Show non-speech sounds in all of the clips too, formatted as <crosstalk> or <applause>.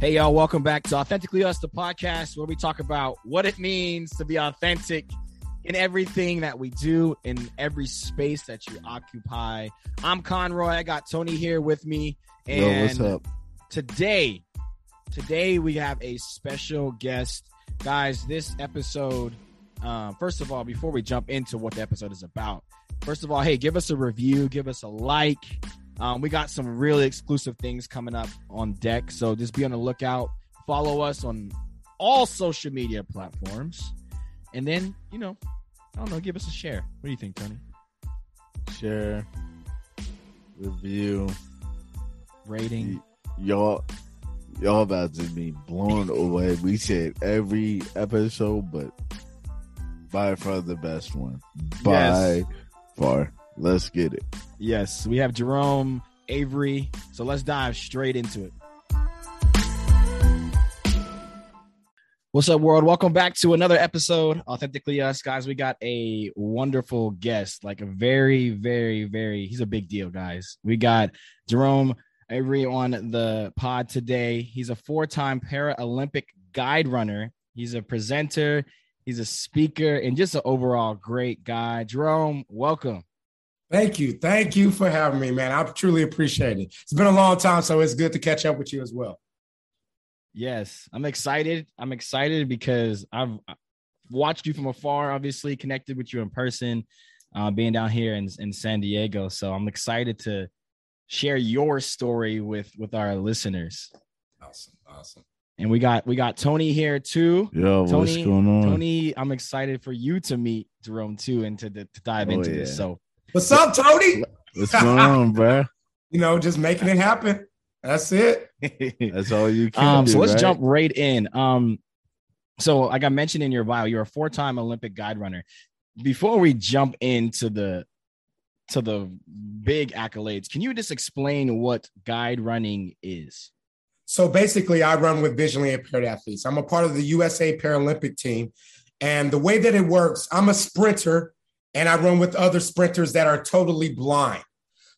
Hey, y'all, welcome back to Authentically Us, the podcast where we talk about what it means to be authentic in everything that we do, in every space that you occupy. I'm Conroy. I got Tony here with me. And Yo, what's up? today, today we have a special guest. Guys, this episode, um, first of all, before we jump into what the episode is about, first of all, hey, give us a review, give us a like. Um, we got some really exclusive things coming up on deck, so just be on the lookout. Follow us on all social media platforms, and then you know, I don't know, give us a share. What do you think, Tony? Share, review, Rating. Y- y'all. Y'all about to be blown away. We said every episode, but by far the best one. By Yes. far. Let's get it. Yes, we have Jerome Avery. So let's dive straight into it. What's up, world? Welcome back to another episode, Authentically Us, guys. We got a wonderful guest, like a very, very, very. He's a big deal, guys. We got Jerome Avery on the pod today. He's a four-time Paralympic guide runner. He's a presenter. He's a speaker, and just an overall great guy. Jerome, welcome. Thank you. Thank you for having me, man. I truly appreciate it. It's been a long time, so it's good to catch up with you as well. Yes, I'm excited. I'm excited because I've watched you from afar, obviously connected with you in person, uh, being down here in, in San Diego. So I'm excited to share your story with with our listeners. Awesome. Awesome. And we got we got Tony here too. Yo, what's Tony, going on? Tony, I'm excited for you to meet Jerome too and to, to dive Oh, into this. So What's up, Tony? What's going on, <laughs> bro? You know, just making it happen. That's it. That's all you can um do. so let's right? jump right in um so like i mentioned in your bio you're a four-time olympic guide runner before we jump into the to the big accolades can you just explain what guide running is So basically, I run with visually impaired athletes. I'm a part of the USA Paralympic team. And the way that it works, I'm a sprinter and I run with other sprinters that are totally blind.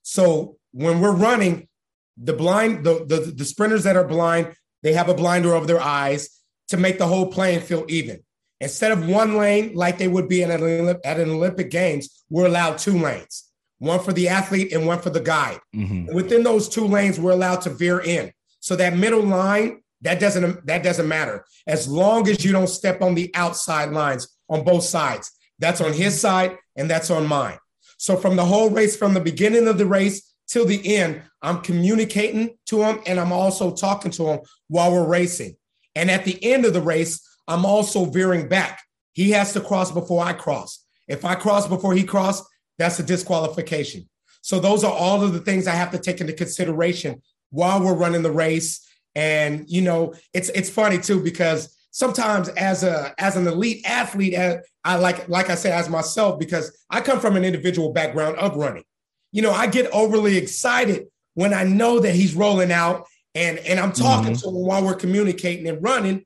So when we're running, the blind, the, the, the sprinters that are blind, they have a blinder over their eyes to make the whole playing field even. Instead of one lane like they would be at an, at an Olympic Games, we're allowed two lanes, one for the athlete and one for the guide. Mm-hmm. Within those two lanes, we're allowed to veer in. So that middle line, that doesn't that doesn't matter as long as you don't step on the outside lines on both sides. That's on his side and that's on mine. So from the whole race, from the beginning of the race till the end, I'm communicating to him and I'm also talking to him while we're racing. And at the end of the race, I'm also veering back. He has to cross before I cross. If I cross before he cross, that's a disqualification. So those are all of the things I have to take into consideration while we're running the race. And you know, it's it's funny too because sometimes as a as an elite athlete, as I like like I said as myself because I come from an individual background of running. You know, I get overly excited when I know that he's rolling out and and I'm talking mm-hmm. to him while we're communicating and running.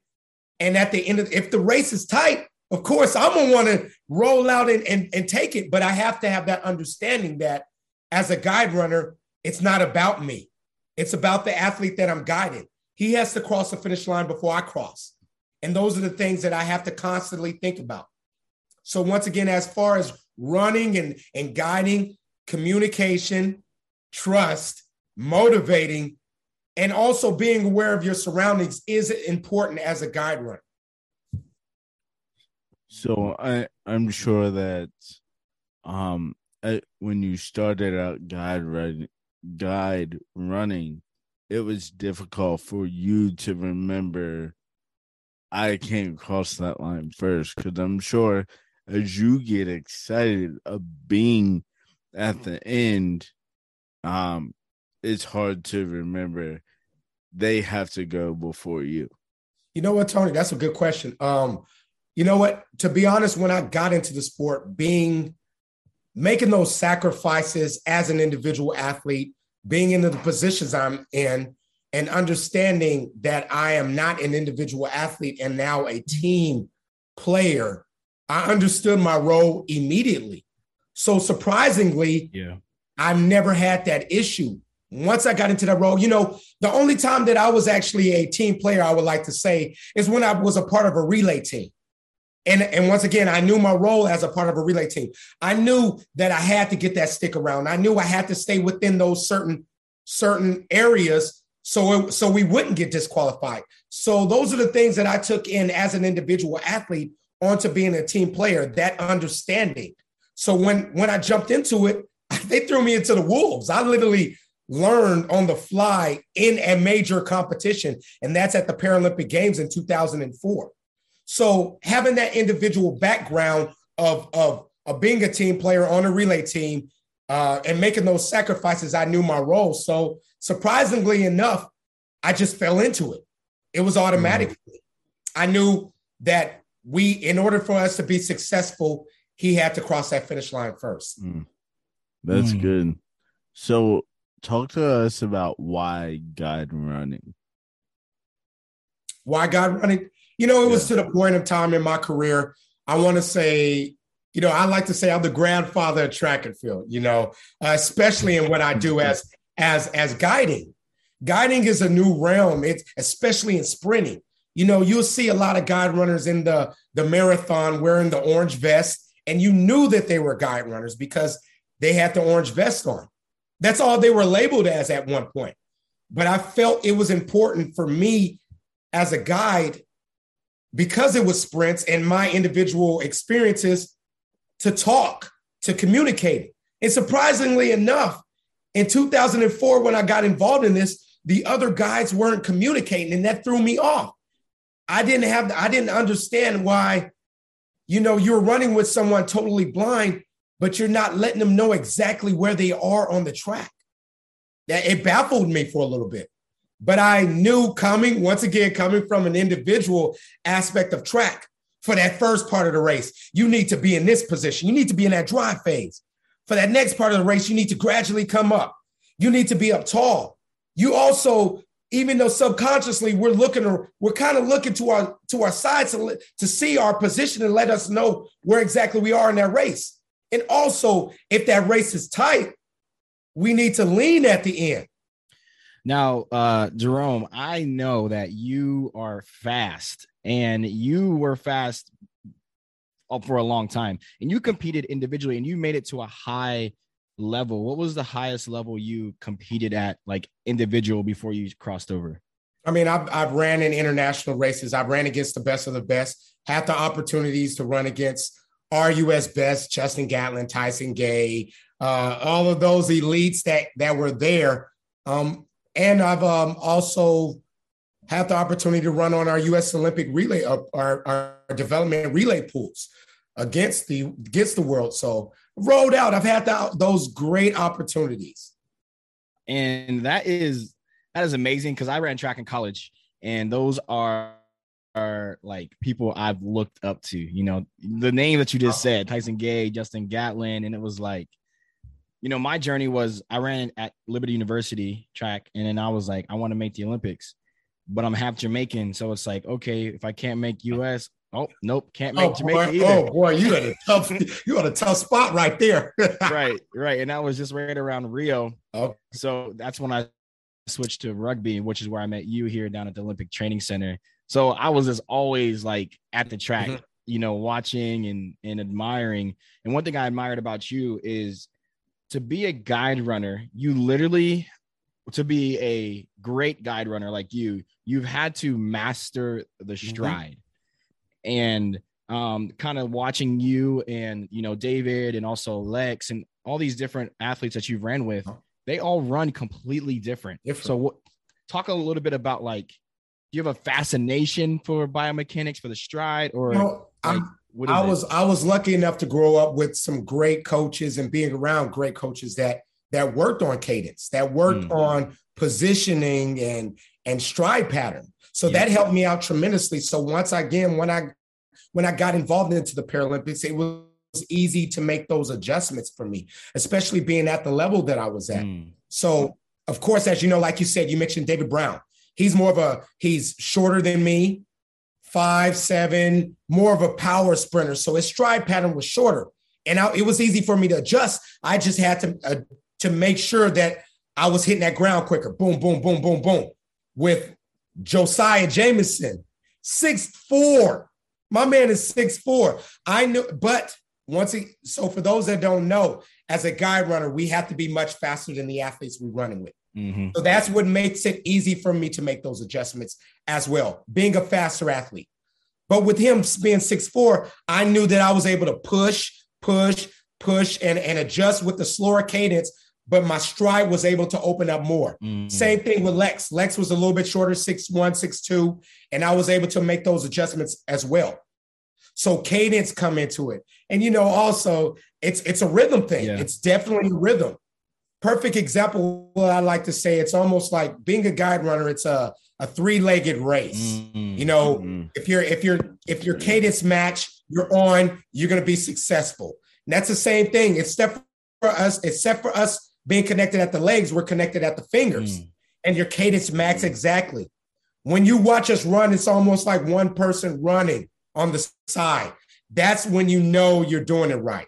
And at the end of if the race is tight, of course I'm gonna want to roll out and, and and take it. But I have to have that understanding that as a guide runner, it's not about me. It's about the athlete that I'm guiding. He has to cross the finish line before I cross. And those are the things that I have to constantly think about. So once again, as far as running and, and guiding, communication, trust, motivating, and also being aware of your surroundings is important as a guide runner. So I I'm sure that um I, when you started out guide running guide running, it was difficult for you to remember I can't cross that line first because I'm sure as you get excited of being at the end, um, it's hard to remember they have to go before you. You know what, Tony? That's a good question. Um, you know what? To be honest, when I got into the sport, being making those sacrifices as an individual athlete, being in the positions I'm in, and understanding that I am not an individual athlete and now a team player, I understood my role immediately. So surprisingly, Yeah. I've never had that issue. once I got into that role, you know, the only time that I was actually a team player, I would like to say, is when I was a part of a relay team. And, and once again, I knew my role as a part of a relay team. I knew that I had to get that stick around. I knew I had to stay within those certain certain areas so so we wouldn't get disqualified. So those are the things that I took in as an individual athlete onto being a team player. That understanding. So when when I jumped into it, <laughs> they threw me into the wolves. I literally learned on the fly in a major competition, and that's at the Paralympic Games in 2004. So having that individual background of, of, of being a team player on a relay team uh, and making those sacrifices, I knew my role. So surprisingly enough, I just fell into it. It was automatic. Mm. I knew that we, in order for us to be successful, he had to cross that finish line first. Mm. That's mm. good. So talk to us about why guide running. Why guide running? You know, it was to the point of time in my career. I want to say, you know, I like to say I'm the grandfather of track and field. You know, uh, especially in what I do as as as guiding. Guiding is a new realm. It's especially in sprinting. You know, you'll see a lot of guide runners in the the marathon wearing the orange vest, and you knew that they were guide runners because they had the orange vest on. That's all they were labeled as at one point. But I felt it was important for me as a guide because it was sprints and my individual experiences to talk, to communicate. And surprisingly enough, in 2004, when I got involved in this, the other guys weren't communicating, and that threw me off. I didn't have, I didn't understand why, you know, you're running with someone totally blind but you're not letting them know exactly where they are on the track. That it baffled me for a little bit. But I knew coming, once again, coming from an individual aspect of track for that first part of the race, you need to be in this position. You need to be in that drive phase. For that next part of the race, you need to gradually come up. You need to be up tall. You also, even though subconsciously we're looking, we're kind of looking to our to our sides to, to see our position and let us know where exactly we are in that race. And also, if that race is tight, we need to lean at the end. Now, uh, Jerome, I know that you are fast and you were fast for a long time and you competed individually and you made it to a high level. What was the highest level you competed at, like individual, before you crossed over? I mean, I've, I've ran in international races. I've ran against the best of the best, had the opportunities to run against RUS best, Justin Gatlin, Tyson Gay, uh, all of those elites that that were there. Um, and I've um, also had the opportunity to run on our U.S. Olympic relay, uh, our, our development relay pools against the against the world. So rolled out. I've had the, those great opportunities. And that is that is amazing because I ran track in college, and those are are like people I've looked up to. You know, the name that you just said, Tyson Gay, Justin Gatlin, and it was like, you know, my journey was I ran at Liberty University track, and then I was like, I want to make the Olympics, but I'm half Jamaican, so it's like, okay, if I can't make U.S., oh nope, can't make oh, Jamaica boy, either. Oh boy, you got a tough, you got a tough spot right there. <laughs> right, right, and that was just right around Rio. Oh, so that's when I switched to rugby, which is where I met you here down at the Olympic Training Center. So I was just always like at the track, mm-hmm. you know, watching and and admiring. And one thing I admired about you is to be a guide runner, you literally to be a great guide runner like you, you've had to master the mm-hmm. stride. Mm-hmm. And um kind of watching you and you know David and also Lex and all these different athletes that you've ran with, they all run completely different. different. So what talk a little bit about like do you have a fascination for biomechanics for the stride or like, I was I was lucky enough to grow up with some great coaches and being around great coaches that that worked on cadence, that worked mm. on positioning and and stride pattern. So yeah. that helped me out tremendously. So once again, when I when I got involved into the Paralympics, it was easy to make those adjustments for me, especially being at the level that I was at. Mm. So of course, as you know, like you said, you mentioned David Brown. He's more of a he's shorter than me, five seven, more of a power sprinter. So his stride pattern was shorter, and I, it was easy for me to adjust. I just had to uh, to make sure that I was hitting that ground quicker. Boom, boom, boom, boom, boom. With Josiah Jamison, six four. My man is six four. I knew, but once he so for those that don't know, as a guide runner, we have to be much faster than the athletes we're running with. Mm-hmm. So that's what makes it easy for me to make those adjustments as well, being a faster athlete. But with him being six four, I knew that I was able to push, push, push, and, and adjust with the slower cadence but my stride was able to open up more. Mm-hmm. Same thing with Lex. Lex was a little bit shorter, six one, six two, and I was able to make those adjustments as well. So cadence come into it. And you know, also it's it's a rhythm thing. Yeah. It's definitely a rhythm. Perfect example, what I like to say, it's almost like being a guide runner, it's a a three-legged race. Mm-hmm. You know, mm-hmm. if you're if you're if your cadence match, you're on, you're gonna be successful. And that's the same thing. Except for us, except for us being connected at the legs, we're connected at the fingers. Mm. And your cadence max exactly. When you watch us run, it's almost like one person running on the side. That's when you know you're doing it right.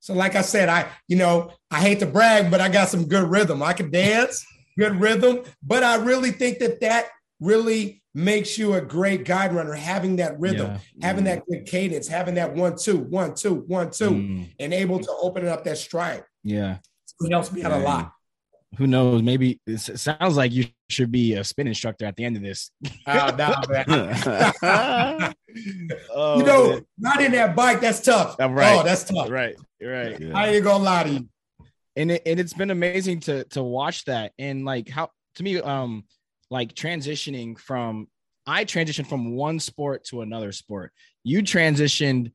So, like I said, I, you know, I hate to brag, but I got some good rhythm. I can dance, good rhythm, but I really think that that really makes you a great guide runner, having that rhythm, yeah. having that good cadence, having that one, two, one, two, one, two, mm. and able to open it up that stride. Yeah. It helps me out a lot. Who knows? Maybe it sounds like you should be a spin instructor at the end of this. <laughs> Oh, no, oh, you know, man. not in that bike. That's tough. I'm right. Oh, that's tough. Right. Right. Yeah. I ain't gonna lie to you. And it, and it's been amazing to to watch that and like how to me um like transitioning from I transitioned from one sport to another sport. You transitioned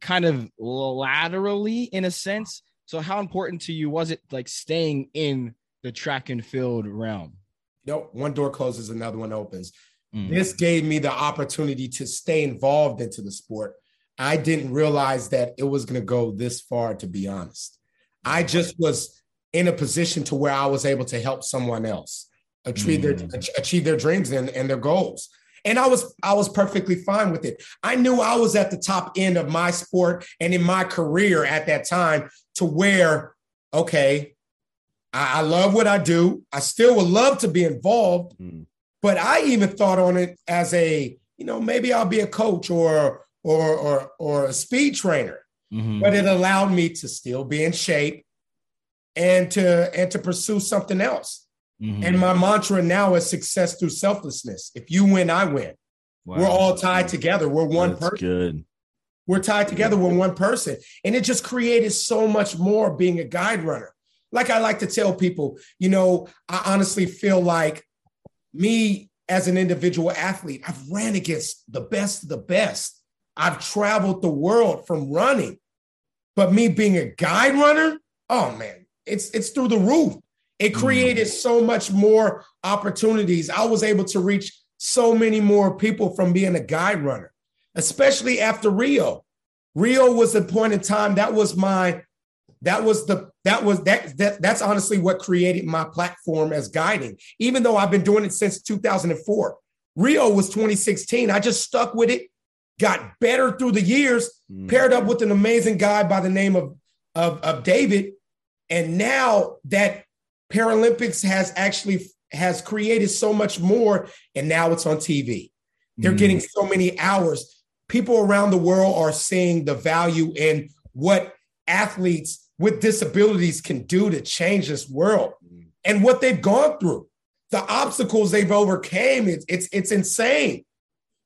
kind of laterally in a sense so how important to you was it like staying in the track and field realm? Nope. One door closes, another one opens. Mm. This gave me the opportunity to stay involved into the sport. I didn't realize that it was going to go this far, to be honest. I just was in a position to where I was able to help someone else achieve mm. their achieve their dreams and, and their goals and i was i was perfectly fine with it i knew i was at the top end of my sport and in my career at that time to where okay i, I love what i do i still would love to be involved mm. but i even thought on it as a you know maybe i'll be a coach or or or, or a speed trainer mm-hmm. but it allowed me to still be in shape and to and to pursue something else Mm-hmm. And my mantra now is success through selflessness. If you win, I win. Wow. We're all tied together. We're one That's person. Good. We're tied together. We're one person. And it just created so much more being a guide runner. Like I like to tell people, you know, I honestly feel like me as an individual athlete, I've ran against the best of the best. I've traveled the world from running. But me being a guide runner, oh man, it's it's through the roof. It mm. created so much more opportunities. I was able to reach so many more people from being a guide runner, especially after Rio. Rio was the point in time that was my that was the that was that, that that's honestly what created my platform as guiding even though i've been doing it since 2004 rio was 2016 i just stuck with it got better through the years mm. paired up with an amazing guy by the name of, of of david and now that Paralympics has actually has created so much more, and now it's on TV. They're mm. getting so many hours. People around the world are seeing the value in what athletes with disabilities can do to change this world mm. and what they've gone through, the obstacles they've overcame. It's, it's, it's insane.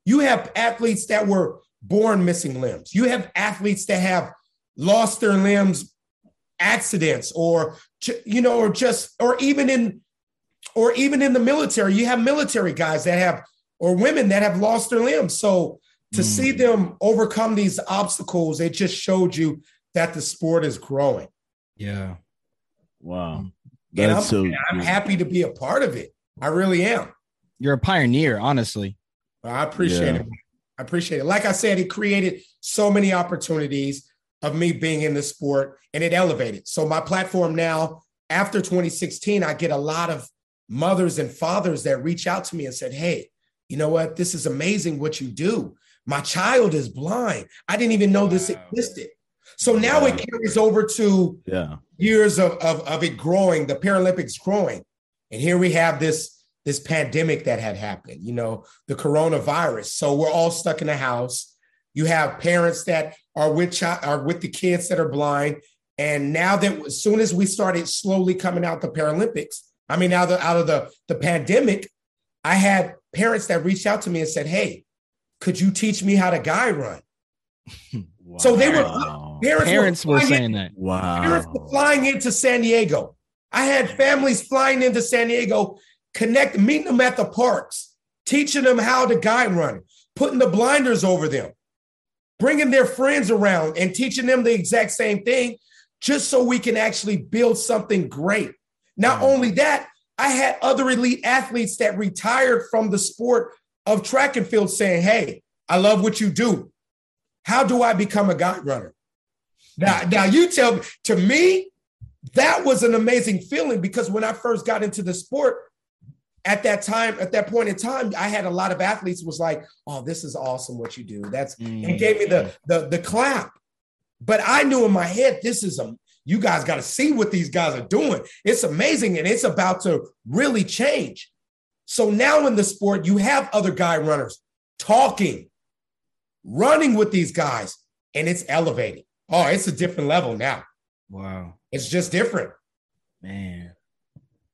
You have athletes that were born missing limbs. You have athletes that have lost their limbs accidents or you know or just or even in or even in the military you have military guys that have or women that have lost their limbs. So to mm. see them overcome these obstacles it just showed you that the sport is growing. Yeah. Wow. And I'm, so I'm happy to be a part of it. I really am. You're a pioneer honestly. I appreciate yeah. it. I appreciate it. Like i said it created so many opportunities of me being in the sport and it elevated. So my platform now, after 2016, I get a lot of mothers and fathers that reach out to me and said, Hey, you know what? This is amazing what you do. My child is blind. I didn't even know this existed. So now wow. it carries over to yeah. years of, of, of it growing, the Paralympics growing. And here we have this this pandemic that had happened, you know, the coronavirus. So we're all stuck in the house. You have parents that are with chi- are with the kids that are blind. And now that as soon as we started slowly coming out the Paralympics, I mean, out of the, out of the, the pandemic, I had parents that reached out to me and said, Hey, could you teach me how to guide run? Wow. <laughs> So they were parents, Parents were flying saying in- that. parents were Wow. flying into San Diego. I had families flying into San Diego, connect, meeting them at the parks, teaching them how to guide run, putting the blinders over them, bringing their friends around and teaching them the exact same thing, just so we can actually build something great. Not Wow. only that, I had other elite athletes that retired from the sport of track and field saying, Hey, I love what you do. How do I become a guide runner? Now, mm. now you tell me, to me, that was an amazing feeling because when I first got into the sport, at that time, at that point in time, I had a lot of athletes was like, "Oh, this is awesome what you do." That's Mm. and gave me the the the clap. But I knew in my head, this is a you guys got to see what these guys are doing. It's amazing and it's about to really change. So now in the sport, you have other guide runners talking, running with these guys, and it's elevating. Oh, it's a different level now. Wow. It's just different. Man.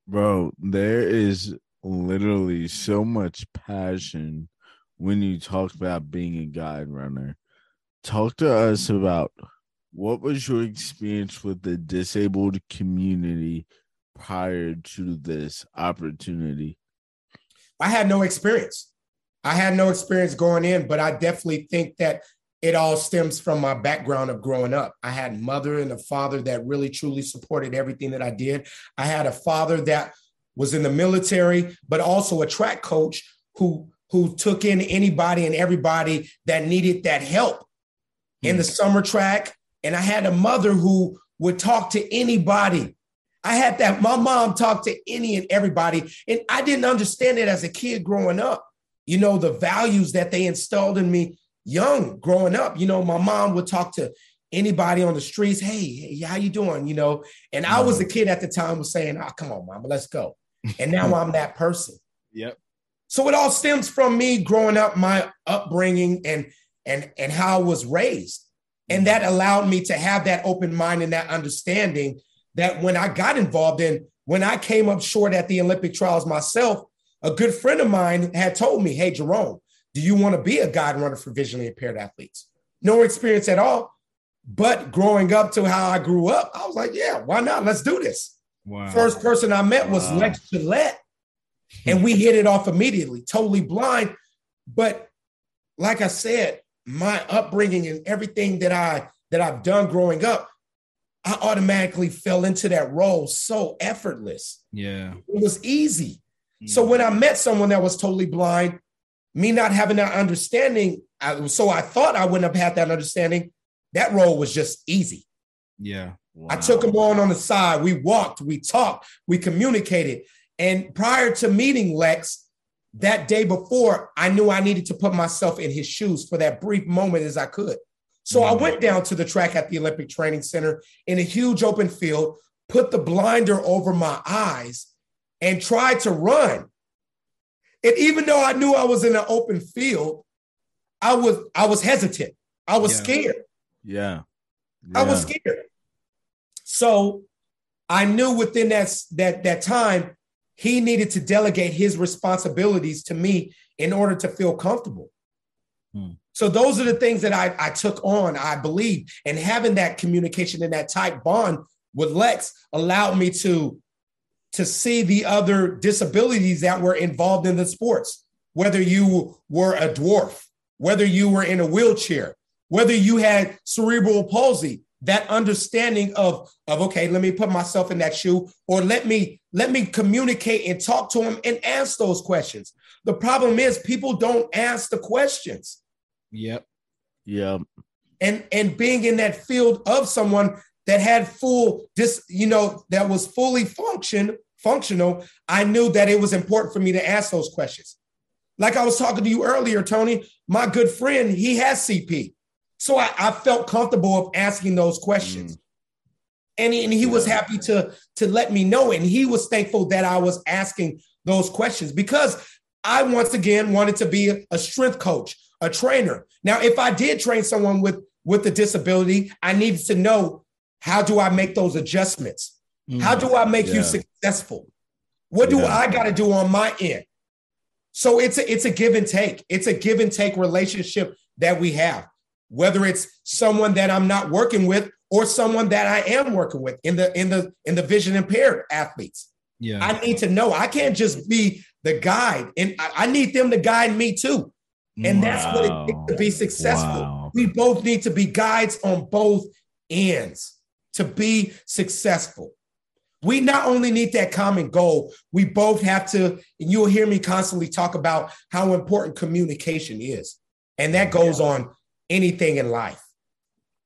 Bro, there is literally so much passion when you talk about being a guide runner. Talk to us about what was your experience with the disabled community prior to this opportunity? I had no experience. I had no experience going in, but I definitely think that it all stems from my background of growing up. I had mother and a father that really truly supported everything that I did. I had a father that was in the military, but also a track coach who who took in anybody and everybody that needed that help in the hmm. summer track. And I had a mother who would talk to anybody. I had that. My mom talked to any and everybody, and I didn't understand it as a kid growing up. You know the values that they installed in me young growing up. You know, my mom would talk to anybody on the streets. Hey, hey how you doing? You know, and I was a hmm. kid at the time was saying, "Oh, come on, mama, let's go." And now I'm that person. <laughs> Yep. So it all stems from me growing up, my upbringing, and and and how I was raised, and that allowed me to have that open mind and that understanding that when I got involved in, when I came up short at the Olympic trials myself, a good friend of mine had told me, "Hey, Jerome, do you want to be a guide runner for visually impaired athletes?" No experience at all, but growing up to how I grew up, I was like, "Yeah, why not? Let's do this." Wow. First person I met was Wow. Lex Gillette, and we hit it off immediately, totally blind. But like I said, my upbringing and everything that I that I've done growing up, I automatically fell into that role so effortless. Yeah. It was easy. So mm. when I met someone that was totally blind, me not having that understanding, I, so I thought I wouldn't have had that understanding. That role was just easy. Yeah. I took him on on the side. We walked, we talked, we communicated. And prior to meeting Lex, that day before, I knew I needed to put myself in his shoes for that brief moment as I could. So I went mm-hmm. down to the track at the Olympic Training Center in a huge open field, put the blinder over my eyes, and tried to run. And even though I knew I was in an open field, I was I was hesitant. I was Yeah. scared. Yeah. I was scared. So I knew within that, that, that time, he needed to delegate his responsibilities to me in order to feel comfortable. Hmm. So those are the things that I, I took on, I believe, and having that communication and that tight bond with Lex allowed me to, to see the other disabilities that were involved in the sports, whether you were a dwarf, whether you were in a wheelchair, whether you had cerebral palsy, that understanding of, of okay, let me put myself in that shoe, or let me let me communicate and talk to him and ask those questions. The problem is people don't ask the questions. Yep. Yeah. And and being in that field of someone that had full this, you know, that was fully function functional, I knew that it was important for me to ask those questions. Like I was talking to you earlier, Tony, my good friend, he has CP. So I, I felt comfortable of asking those questions. And, and he was happy to, to let me know. And he was thankful that I was asking those questions because I once again wanted to be a strength coach, a trainer. Now, if I did train someone with with a disability, I needed to know how do I make those adjustments? Mm, how do I make yeah. you successful? What do yeah. I got to do on my end? So it's a, it's a give and take. It's a give and take relationship that we have, whether it's someone that I'm not working with or someone that I am working with in the in the in the vision impaired athletes. Yeah. I need to know. I can't just be the guide, and I, I need them to guide me too. And wow. that's what it takes to be successful. Wow. We both need to be guides on both ends to be successful. We not only need that common goal, we both have to, and you'll hear me constantly talk about how important communication is. And that goes yeah. on anything in life.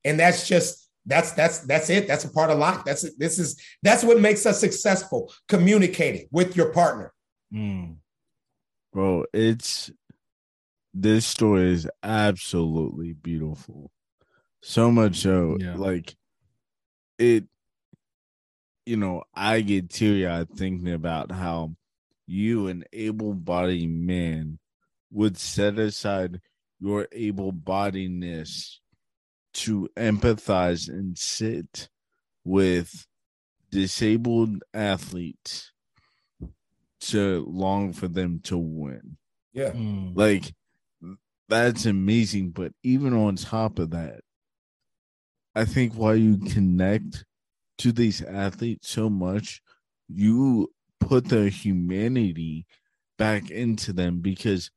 And that's just that's that's that's it. That's a part of life. That's this is that's what makes us successful. Communicating with your partner. Mm. Bro, it's this story is absolutely beautiful. So much so, yeah. like it you know, I get teary eyed thinking about how you, an able bodied man, would set aside your able bodiedness to empathize and sit with disabled athletes to long for them to win. Yeah. Mm. Like that's amazing. But even on top of that, I think why you connect to these athletes so much, you put the humanity back into them because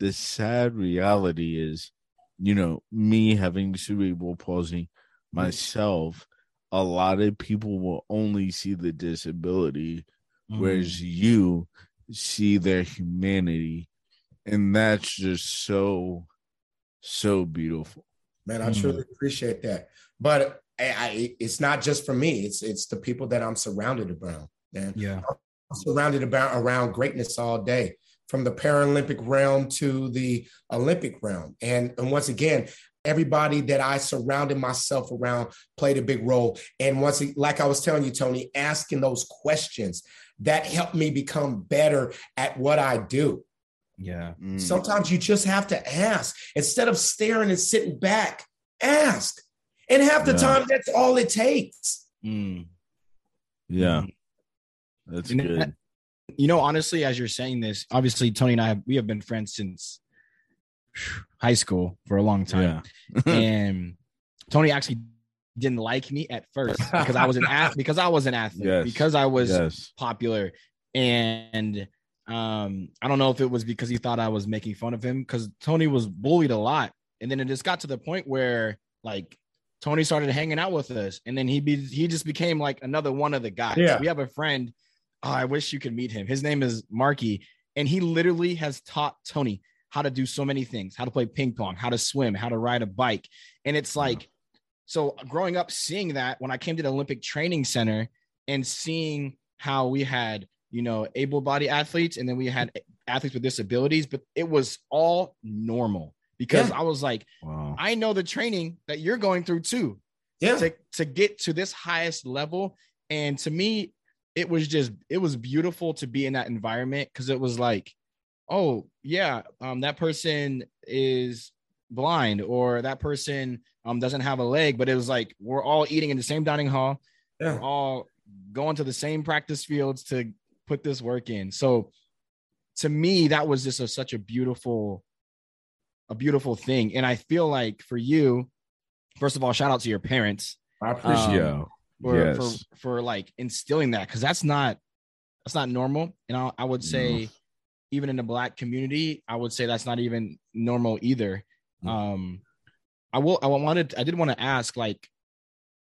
the sad reality is, you know, me having cerebral palsy myself, a lot of people will only see the disability, mm. whereas you see their humanity. And that's just so, so beautiful. Man, I mm. truly appreciate that. But I, it's not just for me. It's it's the people that I'm surrounded around. Man. Yeah. I'm surrounded about around greatness all day, from the Paralympic realm to the Olympic realm. And, and once again, everybody that I surrounded myself around played a big role. And once, like I was telling you, Tony, asking those questions that helped me become better at what I do. Yeah. Mm. Sometimes you just have to ask instead of staring and sitting back. Ask. And half the yeah. time, that's all it takes. Mm. Yeah. Mm. That's you good. Know, you know, honestly, as you're saying this, obviously, Tony and I, have, we have been friends since high school for a long time. Yeah. <laughs> and Tony actually didn't like me at first because I was an athlete, because I was an athlete, yes. because I was yes. popular. And um, I don't know if it was because he thought I was making fun of him because Tony was bullied a lot. And then it just got to the point where like Tony started hanging out with us, and then he be he just became like another one of the guys. Yeah. We have a friend. Oh, I wish you could meet him. His name is Marky, and he literally has taught Tony how to do so many things: how to play ping pong, how to swim, how to ride a bike. And it's like, so growing up, seeing that when I came to the Olympic Training Center and seeing how we had you know able-bodied athletes, and then we had athletes with disabilities, but it was all normal because yeah. I was like, wow. I know the training that you're going through too. Yeah. To, to get to this highest level. And to me, it was just, it was beautiful to be in that environment because it was like, oh, yeah, um, that person is blind or that person um doesn't have a leg, but it was like we're all eating in the same dining hall. Yeah. We're all going to the same practice fields to put this work in. So to me, that was just a, such a beautiful a beautiful thing. And I feel like for you, first of all, shout out to your parents. I appreciate um, for, yes. for for like instilling that because that's not that's not normal. And I, I would say, no. even in the black community, I would say that's not even normal either. No. Um, I will. I wanted. I did want to ask. Like,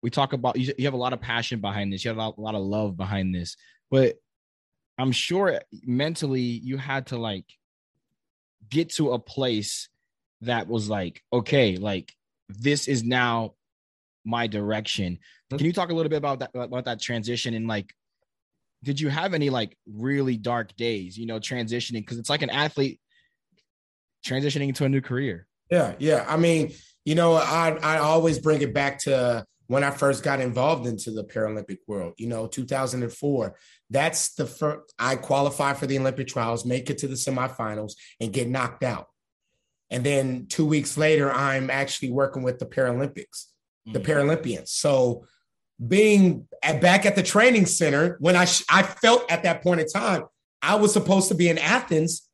we talk about you, you have a lot of passion behind this. You have a lot, a lot of love behind this, but I'm sure mentally you had to like get to a place that was like, okay, like this is now my direction. Hmm. Can you talk a little bit about that about that transition and like did you have any like really dark days, you know, transitioning because it's like an athlete transitioning into a new career. Yeah, yeah. I mean, you know, I I always bring it back to when I first got involved into the Paralympic world, you know, 2004. That's the first I qualify for the Olympic trials, make it to the semifinals, and get knocked out. And then two weeks later, I'm actually working with the Paralympics. The mm. Paralympians. So being at, back at the training center when I sh- I felt at that point in time I was supposed to be in Athens.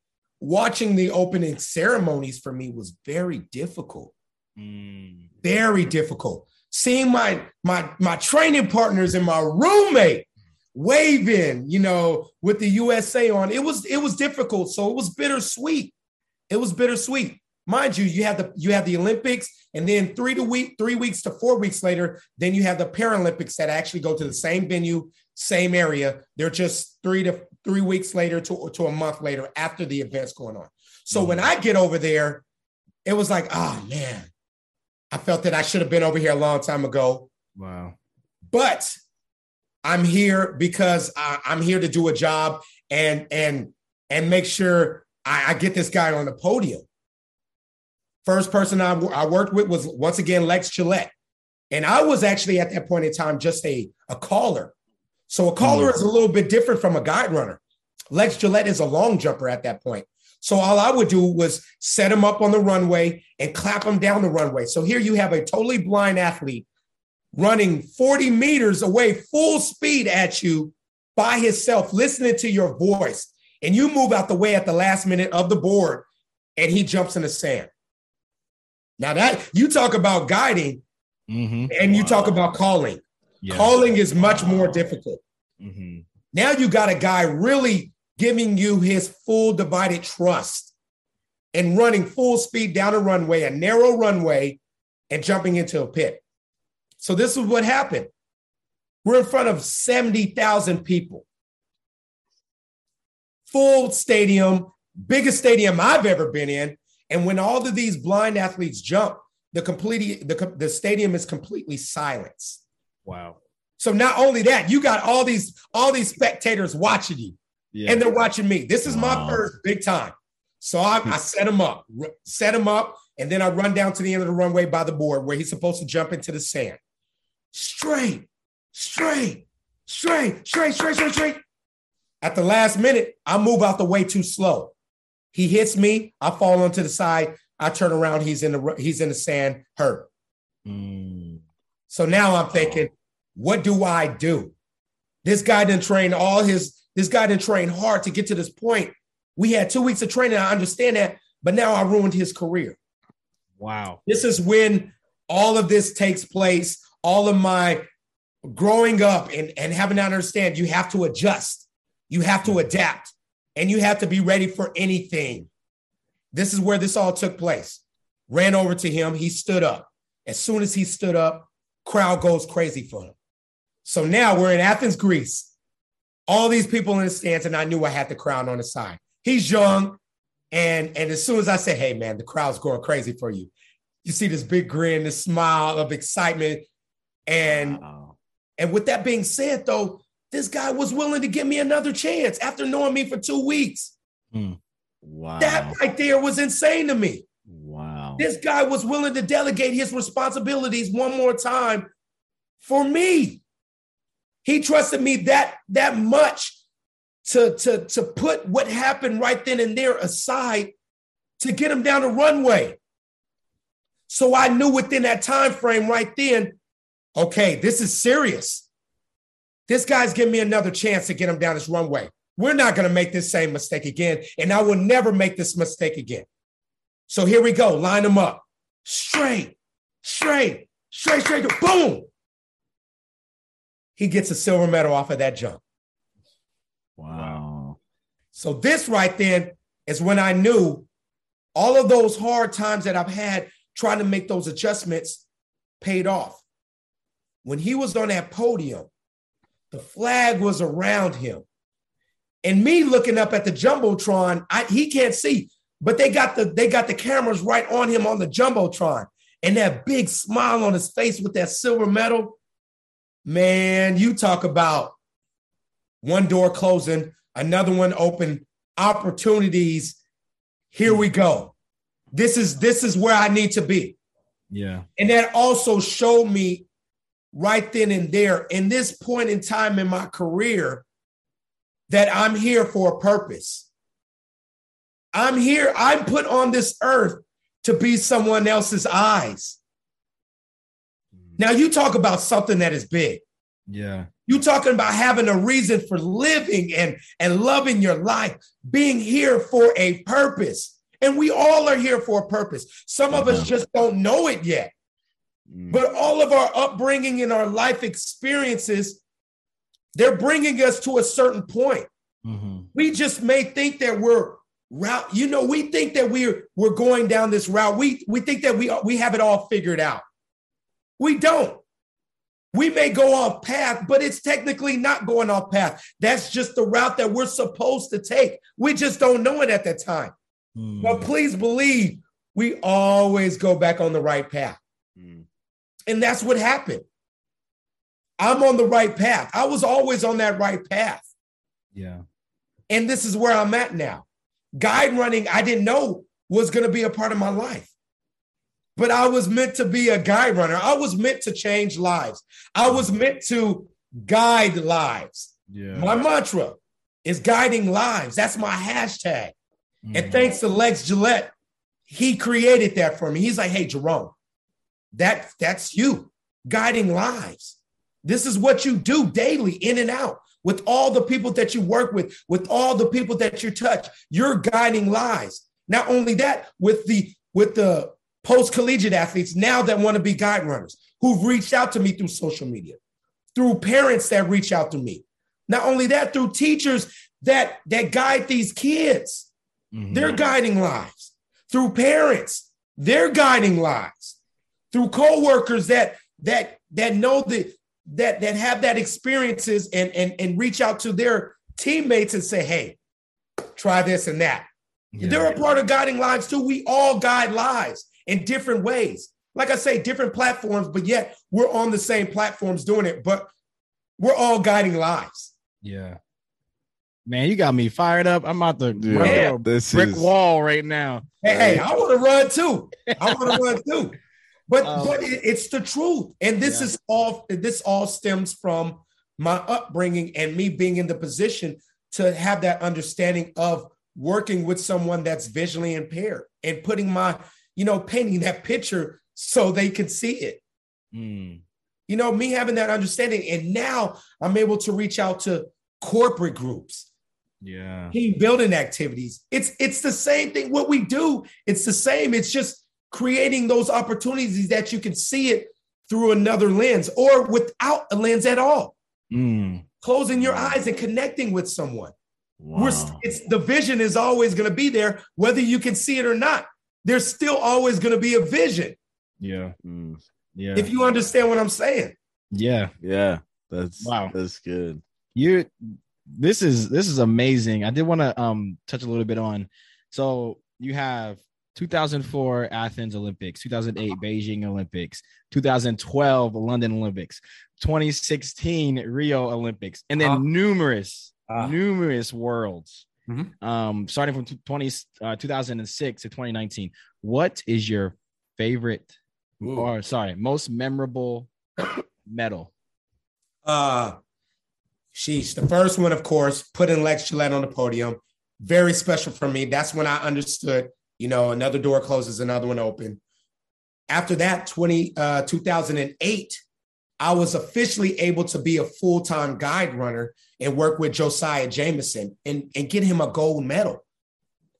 Watching the opening ceremonies for me was very difficult. Mm. Very difficult. Seeing my my my training partners and my roommate waving, you know, with the USA on, it was it was difficult. So it was bittersweet. It was bittersweet. Mind you, you have the you have the Olympics, and then three to week, three weeks to four weeks later, then you have the Paralympics that actually go to the same venue, same area. They're just three to three weeks later to, to a month later after the event's going on. So mm-hmm. when I get over there, it was like, oh man, I felt that I should have been over here a long time ago. Wow. But I'm here because I, I'm here to do a job and and and make sure I, I get this guy on the podium. First person I, I worked with was once again Lex Gillette. And I was actually at that point in time just a, a caller. So a caller mm. is a little bit different from a guide runner. Lex Gillette is a long jumper at that point. So all I would do was set him up on the runway and clap him down the runway. So here you have a totally blind athlete running 40 meters away, full speed at you by himself, listening to your voice. And you move out the way at the last minute of the board and he jumps in the sand. Now that you talk about guiding mm-hmm. and you wow. talk about calling. Yes. Calling is much more difficult. Mm-hmm. Now you got a guy really giving you his full divided trust and running full speed down a runway, a narrow runway, and jumping into a pit. So this is what happened. We're in front of 70,000 people. Full stadium, biggest stadium I've ever been in. And when all of these blind athletes jump, the complete the, the stadium is completely silenced. Wow. So not only that, you got all these all these spectators watching you, yeah. and they're watching me. This is wow. my first big time. So I, I <laughs> set him up, set him up, and then I run down to the end of the runway by the board where he's supposed to jump into the sand. Straight, straight, straight, straight, straight, straight, straight. At the last minute, I move out the way too slow. He hits me. I fall onto the side. I turn around. He's in the he's in the sand, hurt. Mm. So now I'm thinking, what do I do? This guy didn't train all his. This guy didn't train hard to get to this point. We had two weeks of training. I understand that, but now I ruined his career. Wow. This is when all of this takes place. All of my growing up and, and having to understand you have to adjust, you have to adapt and you have to be ready for anything. This is where this all took place. Ran over to him. He stood up. As soon as he stood up, crowd goes crazy for him. So now we're in Athens, Greece. All these people in the stands, and I knew I had the crowd on the side. He's young. And, and as soon as I say, hey, man, the crowd's going crazy for you, you see this big grin, this smile of excitement. And, wow. and with that being said, though, this guy was willing to give me another chance after knowing me for two weeks. Mm. Wow. That right there was insane to me. Wow. This guy was willing to delegate his responsibilities one more time for me. He trusted me that that much to, to, to put what happened right then and there aside to get him down the runway. So I knew within that time frame right then, okay, this is serious. This guy's giving me another chance to get him down this runway. We're not going to make this same mistake again, and I will never make this mistake again. So here we go. Line them up. Straight, straight, straight, straight. Boom. He gets a silver medal off of that jump. Wow. So this right then is when I knew all of those hard times that I've had trying to make those adjustments paid off. When he was on that podium, the flag was around him. And me looking up at the jumbotron, I, he can't see, but they got the they got the cameras right on him on the jumbotron, and that big smile on his face with that silver medal. Man, you talk about one door closing, another one open, opportunities. Here we go. This is this is where I need to be. Yeah. And that also showed me right then and there in this point in time in my career that I'm here for a purpose. I'm here, I'm put on this earth to be someone else's eyes. Mm. Now, you talk about something that is big. Yeah. You talking about having a reason for living and, and loving your life, being here for a purpose. And we all are here for a purpose. Some of us uh-huh. just don't know it yet. Mm. But all of our upbringing and our life experiences, they're bringing us to a certain point. Mhm. We just may think that we're route, you know, we think that we're we're going down this route. We we think that we we have it all figured out. We don't. We may go off path, but it's technically not going off path. That's just the route that we're supposed to take. We just don't know it at that time. Mm. But please believe we always go back on the right path. Mm. And that's what happened. I'm on the right path. I was always on that right path. Yeah. And this is where I'm at now. Guide running, I didn't know was going to be a part of my life. But I was meant to be a guide runner. I was meant to change lives. I was meant to guide lives. Yeah. My mantra is guiding lives. That's my hashtag. Mm. And thanks to Lex Gillette, he created that for me. He's like, hey, Jerome, that, that's you guiding lives. This is what you do daily, in and out, with all the people that you work with, with all the people that you touch. You're guiding lives. Not only that, with the with the post collegiate athletes now that want to be guide runners who've reached out to me through social media, through parents that reach out to me. Not only that, through teachers that that guide these kids. Mhm. They're guiding lives through parents. They're guiding lives through coworkers that that that know that that that have that experiences and and and reach out to their teammates and say, "Hey, try this and that." Yeah. They're a part of guiding lives too. We all guide lives in different ways. Like I say, different platforms, but yet we're on the same platforms doing it. But we're all guiding lives. Yeah. Man, you got me fired up. I'm about to Yeah, run this brick is wall right now. Hey, hey, I want to run too. I want to run too. <laughs> But Um, but it, it's the truth, and this Yeah. is all. This all stems from my upbringing and me being in the position to have that understanding of working with someone that's visually impaired and putting my, you know, painting that picture so they can see it. Mm. You know, me having that understanding, and now I'm able to reach out to corporate groups Yeah. team building activities. It's it's the same thing. What we do, it's the same. It's just creating those opportunities that you can see it through another lens or without a lens at all. Mm. Closing your eyes and connecting with someone. We're it's the vision is always going to be there, whether you can see it or not. There's still always going to be a vision. Yeah. Mm. Yeah. If you understand what I'm saying. yeah. Yeah, that's Wow. That's good. you this is this is amazing i did want to um touch a little bit on so you have 2004 athens olympics 2008 beijing olympics 2012 london olympics 2016 rio olympics and then Uh-huh. numerous Ah. numerous worlds Mhm. um starting from 20 uh, 2006 to 2019 what is your favorite or sorry most memorable medal Uh, sheesh. The first one, of course, putting Lex Gillette on the podium, very special for me. That's when I understood, you know, another door closes, another one open. After that, 20, uh, 2008, I was officially able to be a full time guide runner and work with Josiah Jamison and, and get him a gold medal.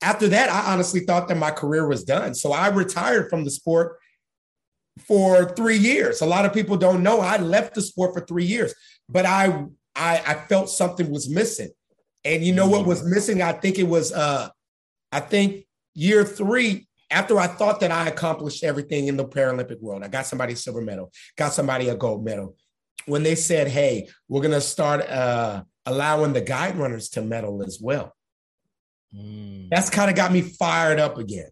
After that, I honestly thought that my career was done. So I retired from the sport for three years. A lot of people don't know I left the sport for three years, but I I, I felt something was missing. And you know what was missing? I think it was uh I think year three, after I thought that I accomplished everything in the Paralympic world, I got somebody a silver medal, got somebody a gold medal. When they said, hey, we're gonna start uh allowing the guide runners to medal as well. Mm. That's kind of got me fired up again.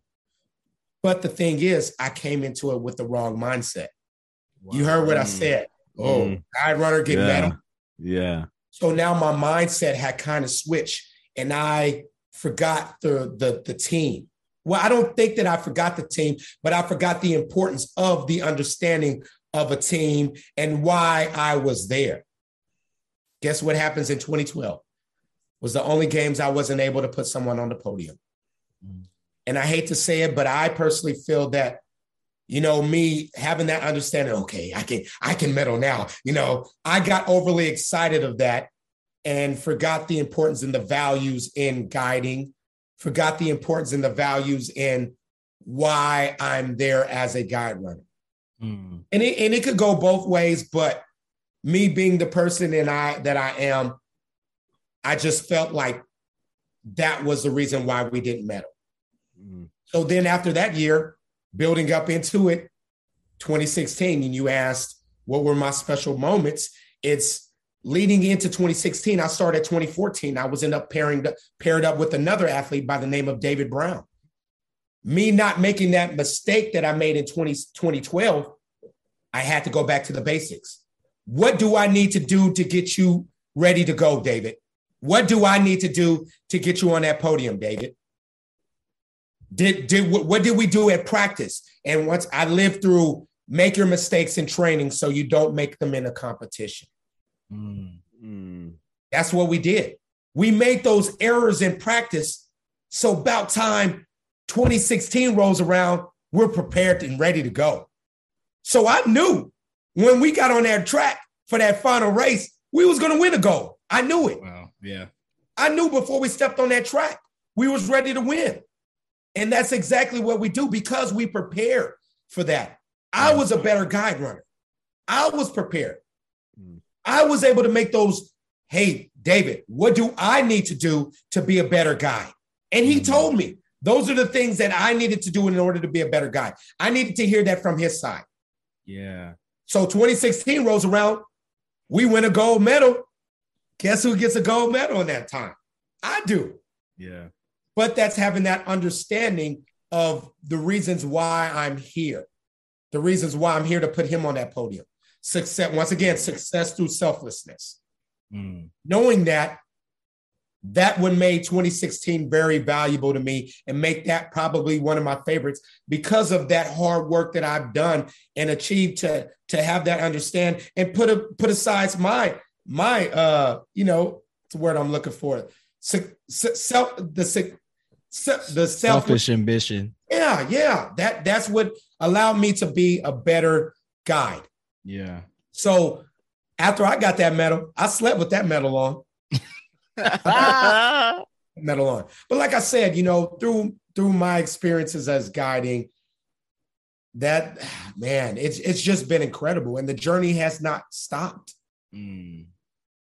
But the thing is, I came into it with the wrong mindset. You heard what I said. Oh, Mm. guide runner get yeah. medal. Yeah. So now my mindset had kind of switched and I forgot the, the, the team. Well, I don't think that I forgot the team, but I forgot the importance of the understanding of a team and why I was there. Guess what happens in 2012? Was the only games I wasn't able to put someone on the podium. Mm. And I hate to say it, but I personally feel that, you know, me having that understanding, okay, I can I can medal now. You know, I got overly excited of that and forgot the importance and the values in guiding, forgot the importance and the values in why I'm there as a guide runner. Mm. And it and it could go both ways, but me being the person and I that I am, I just felt like that was the reason why we didn't medal. Mm. So then after that year, building up into it, 2016, and you asked what were my special moments, it's leading into 2016. I started 2014. I was end up pairing paired up with another athlete by the name of David Brown. Me not making that mistake that I made in 20, 2012, I had to go back to the basics. What do I need to do to get you ready to go, David? What do I need to do to get you on that podium, David? Did did what, did we do at practice? And once I lived through make your mistakes in training so you don't make them in a competition. Mm. That's what we did. We made those errors in practice. So about time 2016 rolls around, we're prepared and ready to go. So I knew when we got on that track for that final race, we was going to win a gold. I knew it. Wow. Yeah. I knew before we stepped on that track, we was ready to win. And that's exactly what we do because we prepare for that. I was a better guide runner. I was prepared. I was able to make those, hey, David, what do I need to do to be a better guy? And he mm. told me those are the things that I needed to do in order to be a better guy. I needed to hear that from his side. Yeah. So 2016 rolls around, we win a gold medal. Guess who gets a gold medal in that time? I do. Yeah. But that's having that understanding of the reasons why I'm here, the reasons why I'm here to put him on that podium. Success, once again, success through selflessness. Mm. Knowing that that one made 2016 very valuable to me and make that probably one of my favorites because of that hard work that I've done and achieved to to have that understand and put a put aside my my uh you know it's the word I'm looking for self the the selfish ambition yeah yeah that that's what allowed me to be a better guide yeah so after I got that medal I slept with that medal on <laughs> medal on. But like I said, you know, through through my experiences as guiding, that <sighs> man, it's it's just been incredible, and the journey has not stopped. Mm,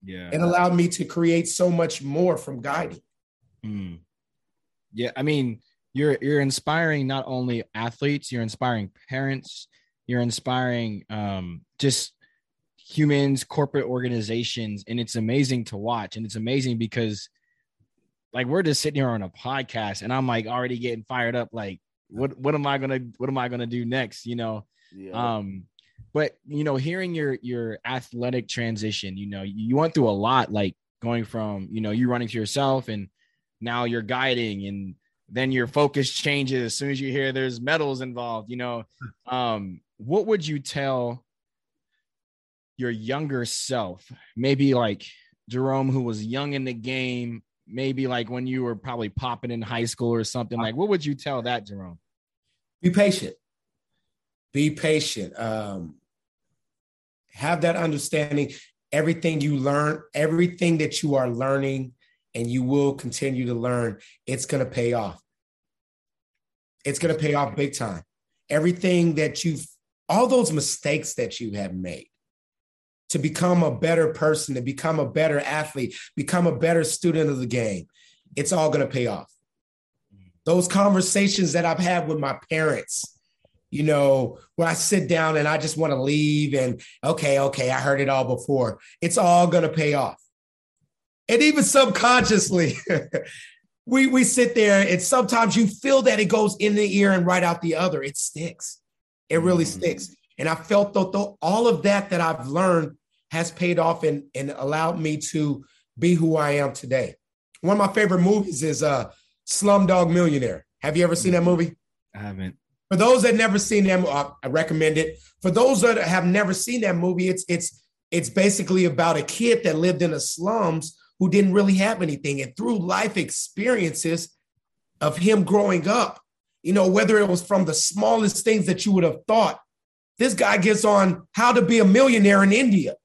yeah, it allowed me to create so much more from guiding. Mm. Yeah, I mean, you're you're inspiring not only athletes, you're inspiring parents, you're inspiring um, just humans, corporate organizations, and it's amazing to watch. And it's amazing because like we're just sitting here on a podcast and I'm like already getting fired up, like, what what am I gonna what am I gonna do next? You know? Yeah. Um, but you know, hearing your your athletic transition, you know, you went through a lot, like going from, you know, you running to yourself and now you're guiding and then your focus <laughs> changes as soon as you hear there's medals involved, you know. <laughs> Um, what would you tell your younger self, maybe like Jerome, who was young in the game, maybe like when you were probably popping in high school or something, like what would you tell that, Jerome? Be patient. Be patient. Um, have that understanding. Everything you learn, everything that you are learning, and you will continue to learn, it's going to pay off. It's going to pay off big time. Everything that you've, all those mistakes that you have made, to become a better person, to become a better athlete, become a better student of the game. It's all going to pay off. Those conversations that I've had with my parents, you know, where I sit down and I just want to leave and okay, okay, I heard it all before. It's all going to pay off. And even subconsciously, <laughs> we we sit there and sometimes you feel that it goes in the ear and right out the other. It sticks. It really mm-hmm. sticks. And I felt that all of that that I've learned has paid off and, and allowed me to be who I am today. One of my favorite movies is uh, Slumdog Millionaire. Have you ever seen that movie? I haven't. For those that never seen them, uh, I recommend it. For those that have never seen that movie, it's it's it's basically about a kid that lived in the slums who didn't really have anything, and through life experiences of him growing up, you know, whether it was from the smallest things that you would have thought, this guy gets on how to be a millionaire in India.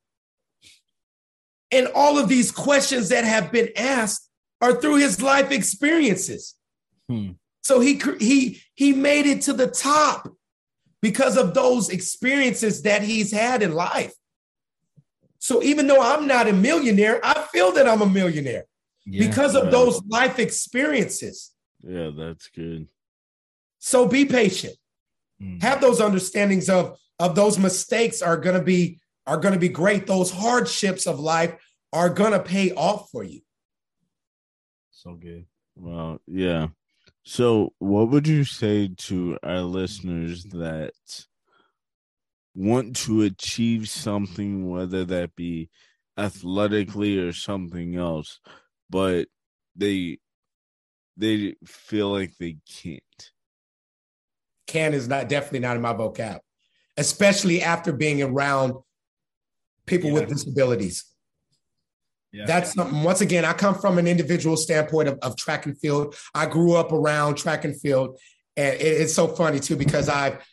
And all of these questions that have been asked are through his life experiences. Hmm. So he he he made it to the top because of those experiences that he's had in life. So even though I'm not a millionaire, I feel that I'm a millionaire yeah, because of those life experiences. Yeah, that's good. So be patient. Mm. Have those understandings of of those mistakes are going to be are going to be great. Those hardships of life are going to pay off for you. So good. Well, yeah. So, what would you say to our listeners that want to achieve something, whether that be athletically or something else, but they they feel like they can't? Can is not definitely not in my vocab, especially after being around people yeah. with disabilities. Yeah. That's something. Once again, I come from an individual standpoint of, of track and field. I grew up around track and field, and it, it's so funny too because I've,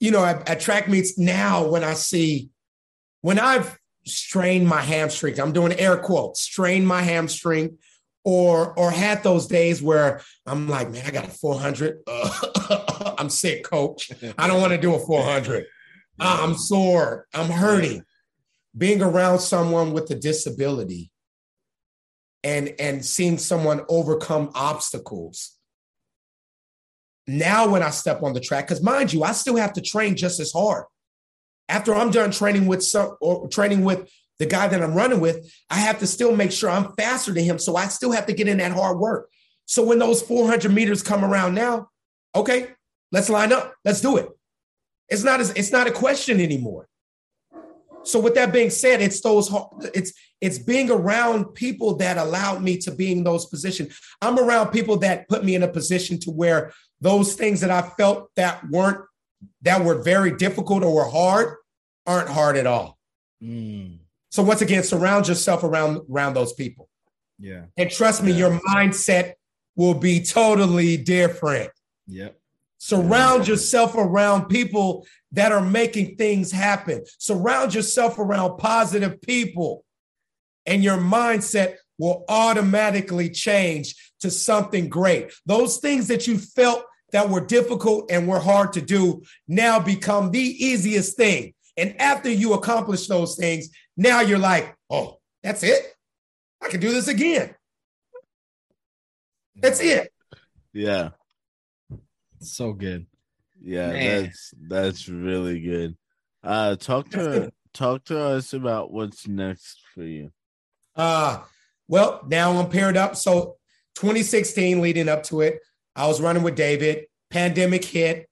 you know, at, at track meets now when I see, when I've strained my hamstring, I'm doing air quotes, strained my hamstring, or or had those days where I'm like, man, I got a 400. Uh, <laughs> I'm sick, coach. I don't want to do a 400. I'm sore. I'm hurting being around someone with a disability and and seeing someone overcome obstacles now when i step on the track because mind you i still have to train just as hard after i'm done training with some or training with the guy that i'm running with i have to still make sure i'm faster than him so i still have to get in that hard work so when those 400 meters come around now okay let's line up let's do it it's not as it's not a question anymore so with that being said, it's those it's it's being around people that allowed me to be in those positions. I'm around people that put me in a position to where those things that I felt that weren't that were very difficult or were hard aren't hard at all. Mm. So once again, surround yourself around around those people. Yeah. And trust me, yeah. your mindset will be totally different. Yep. Surround yourself around people that are making things happen. Surround yourself around positive people, and your mindset will automatically change to something great. Those things that you felt that were difficult and were hard to do now become the easiest thing. And after you accomplish those things, now you're like, oh, that's it. I can do this again. That's it. Yeah. So good. Yeah, Man. that's that's really good. Uh talk to talk to us about what's next for you. Uh well, now I'm paired up. So 2016 leading up to it, I was running with David. Pandemic hit.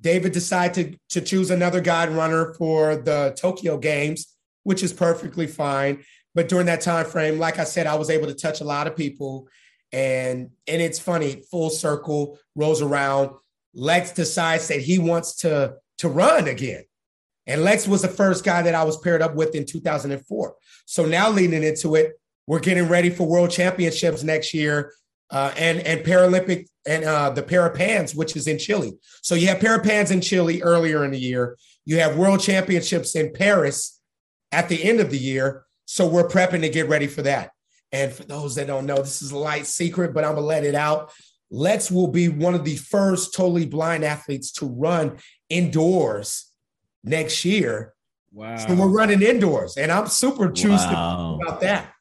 David decided to, to choose another guide runner for the Tokyo Games, which is perfectly fine. But during that time frame, like I said, I was able to touch a lot of people. And and it's funny, full circle rolls around. Lex decides that he wants to, to run again. And Lex was the first guy that I was paired up with in 2004. So now leading into it, we're getting ready for world championships next year uh, and, and Paralympic and uh, the Parapans, which is in Chile. So you have Parapans in Chile earlier in the year. You have world championships in Paris at the end of the year. So we're prepping to get ready for that. And for those that don't know, this is a light secret, but I'm going to let it out. Lex will be one of the first totally blind athletes to run indoors next year. Wow. So we're running indoors, and I'm super juiced wow. about that.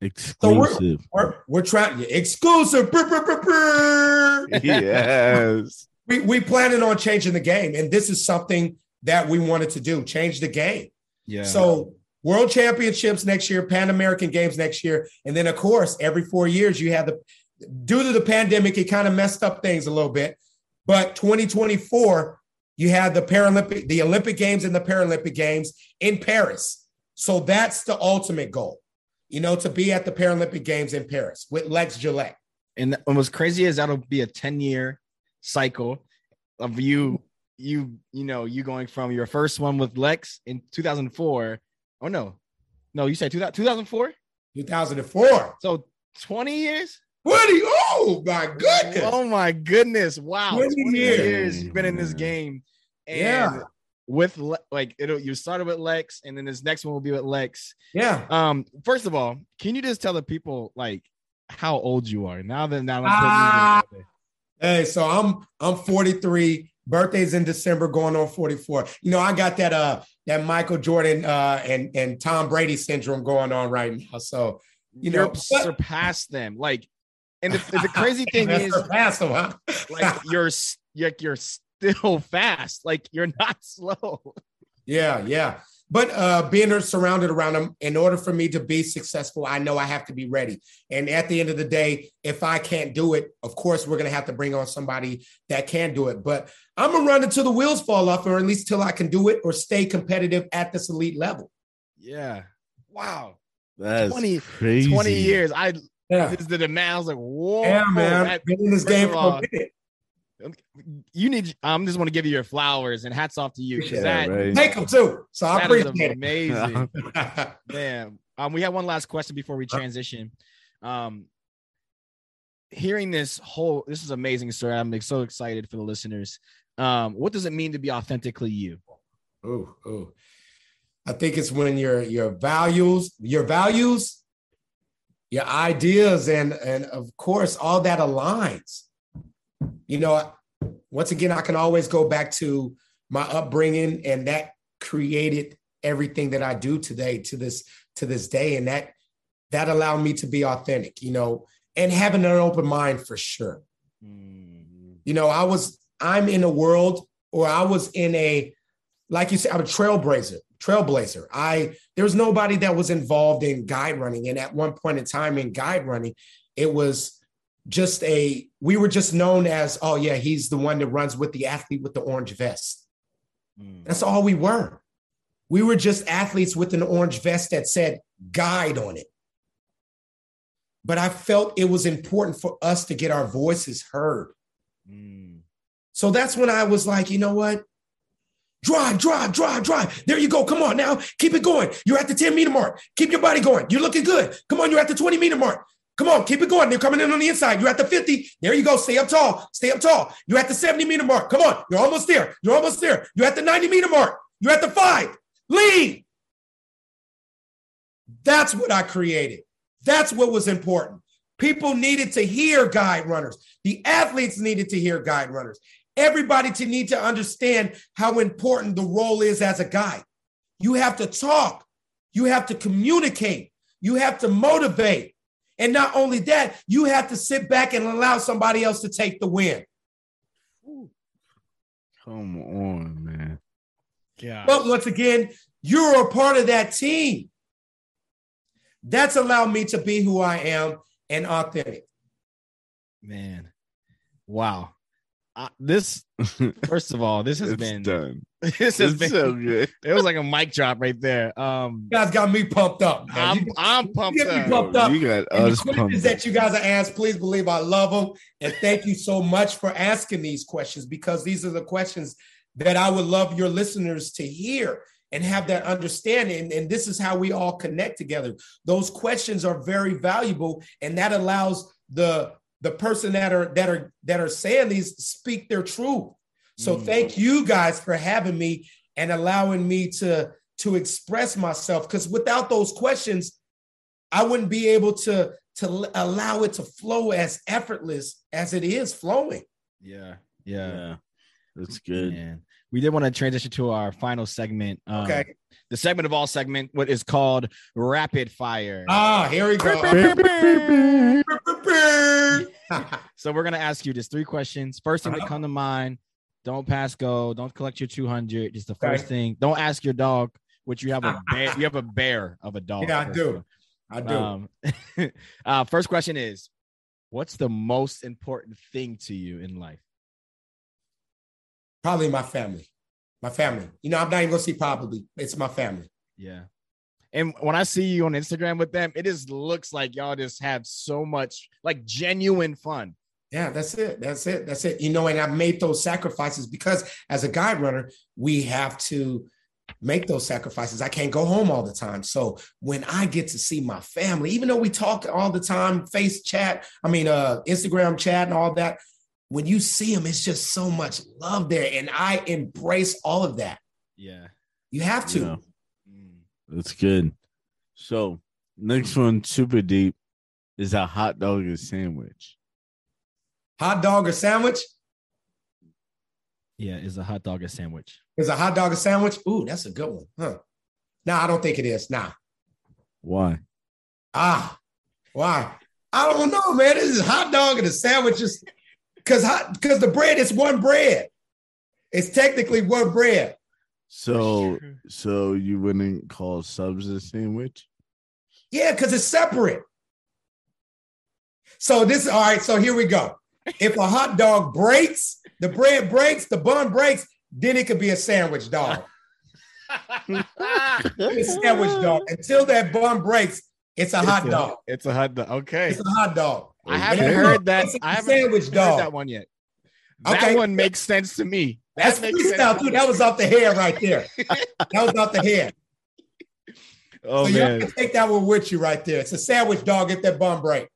Exclusive. So we're, we're, we're trying exclusive. Brr, brr, brr, yes. we we planning on changing the game, and this is something that we wanted to do: change the game. Yeah. So World Championships next year, Pan American Games next year, and then of course every four years you have the due to the pandemic, it kind of messed up things a little bit. But 2024, you had the Paralympic, the Olympic Games and the Paralympic Games in Paris. So that's the ultimate goal, you know, to be at the Paralympic Games in Paris with Lex Gillette. And what's crazy is that'll be a 10 year cycle. of you, you, you know, you going from your first one with Lex in 2004. Oh no, no, you said 2004. 2004. So 20 years. 20. Oh my goodness. Oh my goodness. Wow. 20 20, years. years. you've been in this game. And Yeah. with Le- like it'll you started with Lex and then this next one will be with Lex. Yeah. Um, first of all, can you just tell the people like how old you are now that now I'm Ah. putting you in Hey, so I'm I'm 43. Birthday's in December, going on 44. You know, I got that uh that Michael Jordan uh and and Tom Brady syndrome going on right now. So you know, You're surpassed them. Like, and the, <laughs> the crazy thing is, surpassed him, huh? like, <laughs> you're you're you're still <laughs> fast. Like, you're not slow. Yeah, yeah. But uh, being surrounded around them, in order for me to be successful, I know I have to be ready. And at the end of the day, if I can't do it, of course, we're going to have to bring on somebody that can do it. But I'm going to run until the wheels fall off, or at least till I can do it or stay competitive at this elite level. Yeah. Wow. That's 20 crazy. 20 years. I Yeah. this did the math. I was like, whoa, Yeah, man. that- Been in this game for a minute. You need. I'm just want to give you your flowers and hats off to you because Yeah, that, right. Take them too. So I that is appreciate amazing. <laughs> it. Man, um, we have one last question before we transition. Um, hearing this whole, this is amazing story. I'm like, so excited for the listeners. Um, what does it mean to be authentically you? Oh, ooh. I think it's when your your values, your values, your ideas, and and of course all that aligns. You know, once again, I can always go back to my upbringing, and that created everything that I do today to this to this day, and that that allowed me to be authentic. You know, and having an open mind for sure. Mm-hmm. You know, I was I'm in a world, or I was in a like you said, I'm a trailblazer, trailblazer. I there was nobody that was involved in guide running. And at one point in time in guide running, it was just a we were just known as, oh yeah, he's the one that runs with the athlete with the orange vest. Mm. That's all we were. We were just athletes with an orange vest that said guide on it. But I felt it was important for us to get our voices heard. Mm. So that's when I was like, you know what? Drive, drive, drive, drive. There you go. Come on now. Keep it going. You're at the 10 meter mark. Keep your body going. You're looking good. Come on. You're at the 20 meter mark. Come on. Keep it going. They're coming in on the inside. You're at the 50. There you go. Stay up tall. Stay up tall. You're at the 70 meter mark. Come on. You're almost there. You're almost there. You're at the 90 meter mark. You're at the five. Lead. That's what I created. That's what was important. People needed to hear guide runners. The athletes needed to hear guide runners. Everybody to need to understand how important the role is as a guide. You have to talk. You have to communicate. You have to motivate. And not only that, you have to sit back and allow somebody else to take the win. Come on, man. Yeah. But once again, you're a part of that team. That's allowed me to be who I am and authentic. Man. Wow. Uh, this <laughs> first of all, this has it's been done. <laughs> this has It's been so good. <laughs> it was like a mic drop right there. Um You guys got me pumped up. man. I'm You- I'm pumped get me up. pumped up. You got And the us questions pumped. that you guys are asked, please believe I love them. And thank you so much for asking these questions because these are the questions that I would love your listeners to hear and have that understanding. And this is how we all connect together. Those questions are very valuable, and that allows the the person that are that are that are saying these speak their truth. So Mm. thank you guys for having me and allowing me to to express myself. Because without those questions, I wouldn't be able to to allow it to flow as effortless as it is flowing. Yeah. Yeah. Yeah, that's good. Man. We did want to transition to our final segment. Um, Okay. The segment of all segment, what is called rapid fire. Ah, here we go. So we're gonna ask you just three questions. First thing that Uh-huh. come to mind. Don't pass go. Don't collect your 200. Just the first Okay. thing. Don't ask your dog, which you have a <laughs> bear. You have a bear of a dog. Yeah, I do. I do. Um, <laughs> uh, first question is, what's the most important thing to you in life? Probably my family. My family. You know, I'm not even gonna see probably. It's my family. Yeah. And when I see you on Instagram with them, it just looks like y'all just have so much like genuine fun. Yeah, that's it. That's it. That's it. You know, and I've made those sacrifices because as a guide runner, we have to make those sacrifices. I can't go home all the time. So when I get to see my family, even though we talk all the time, face chat, I mean, uh, Instagram chat and all that, when you see them, it's just so much love there. And I embrace all of that. Yeah. You have to. Yeah. That's good. So next one, super deep, is a hot dog or sandwich. Hot dog or sandwich? Yeah, is a hot dog a sandwich? Is a hot dog a sandwich? Ooh, that's a good one. Huh. No, I don't think it is. Nah. Why? Ah, why? I don't know, man. This is hot dog and a sandwich just because hot because the bread is one bread. It's technically one bread. So so you wouldn't call subs a sandwich? Yeah, because it's separate. So this all right. So here we go. If a hot dog breaks, the bread breaks, the bun breaks, then it could be a sandwich dog. a sandwich dog. <laughs> Until that bun breaks, it's a hot It's dog. It's a hot dog. Okay. It's a hot dog. I haven't heard that. It's a I haven't sandwich heard dog. that one yet. That Okay. one makes sense to me. That That's makes freestyle sense. too. That was off the head right there. <laughs> That was off the head. Oh so y'all man, can take that one with you right there. It's a sandwich dog if that bun break.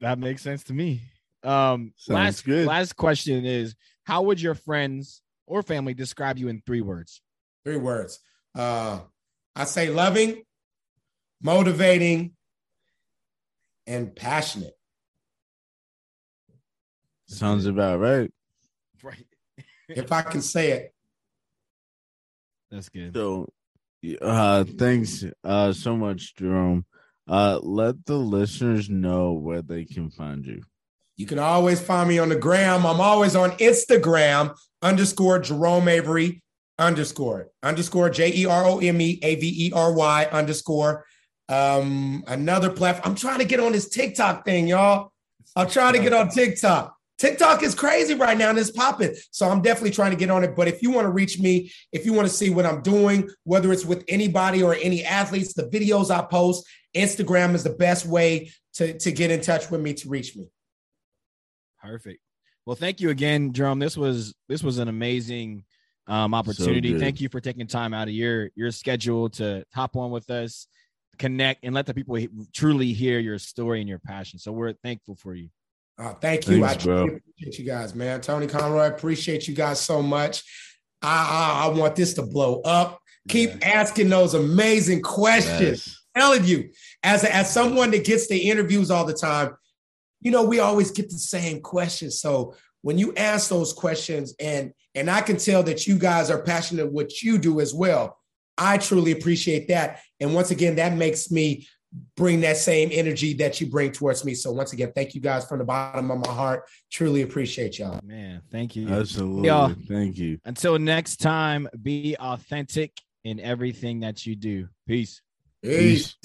that makes sense to me. Um, Sounds last good. last question is: How would your friends or family describe you in three words? Three words. Uh, I say loving, motivating, and passionate. Sounds about right. Right. <laughs> If I can say it. That's good. So uh thanks uh so much, Jerome. Uh let the listeners know where they can find you. You can always find me on the gram. I'm always on Instagram underscore Jerome Avery underscore underscore J E R O M E A V E R Y underscore. Um, another platform. I'm trying to get on this TikTok thing, y'all. I'm trying to get on TikTok. TikTok is crazy right now and it's popping. So I'm definitely trying to get on it. But if you want to reach me, if you want to see what I'm doing, whether it's with anybody or any athletes, the videos I post, Instagram is the best way to, to get in touch with me to reach me. Perfect. Well, thank you again, Jerome. This was this was an amazing um, opportunity. good. thank you for taking time out of your your schedule to hop on with us, connect, and let the people truly hear your story and your passion. So we're thankful for you. Uh, thank you. Thanks, I bro. appreciate you guys, man. Tony Conroy, appreciate you guys so much. I, I, I want this to blow up. Keep asking those amazing questions. Yes. Telling you, as as someone that gets the interviews all the time, you know we always get the same questions. So when you ask those questions, and and I can tell that you guys are passionate what you do as well. I truly appreciate that. And once again, that makes me bring that same energy that you bring towards me. So once again, thank you guys from the bottom of my heart. Truly appreciate y'all. Man, thank you. Absolutely. Yeah. Thank you. Until next time, be authentic in everything that you do. Peace. Peace.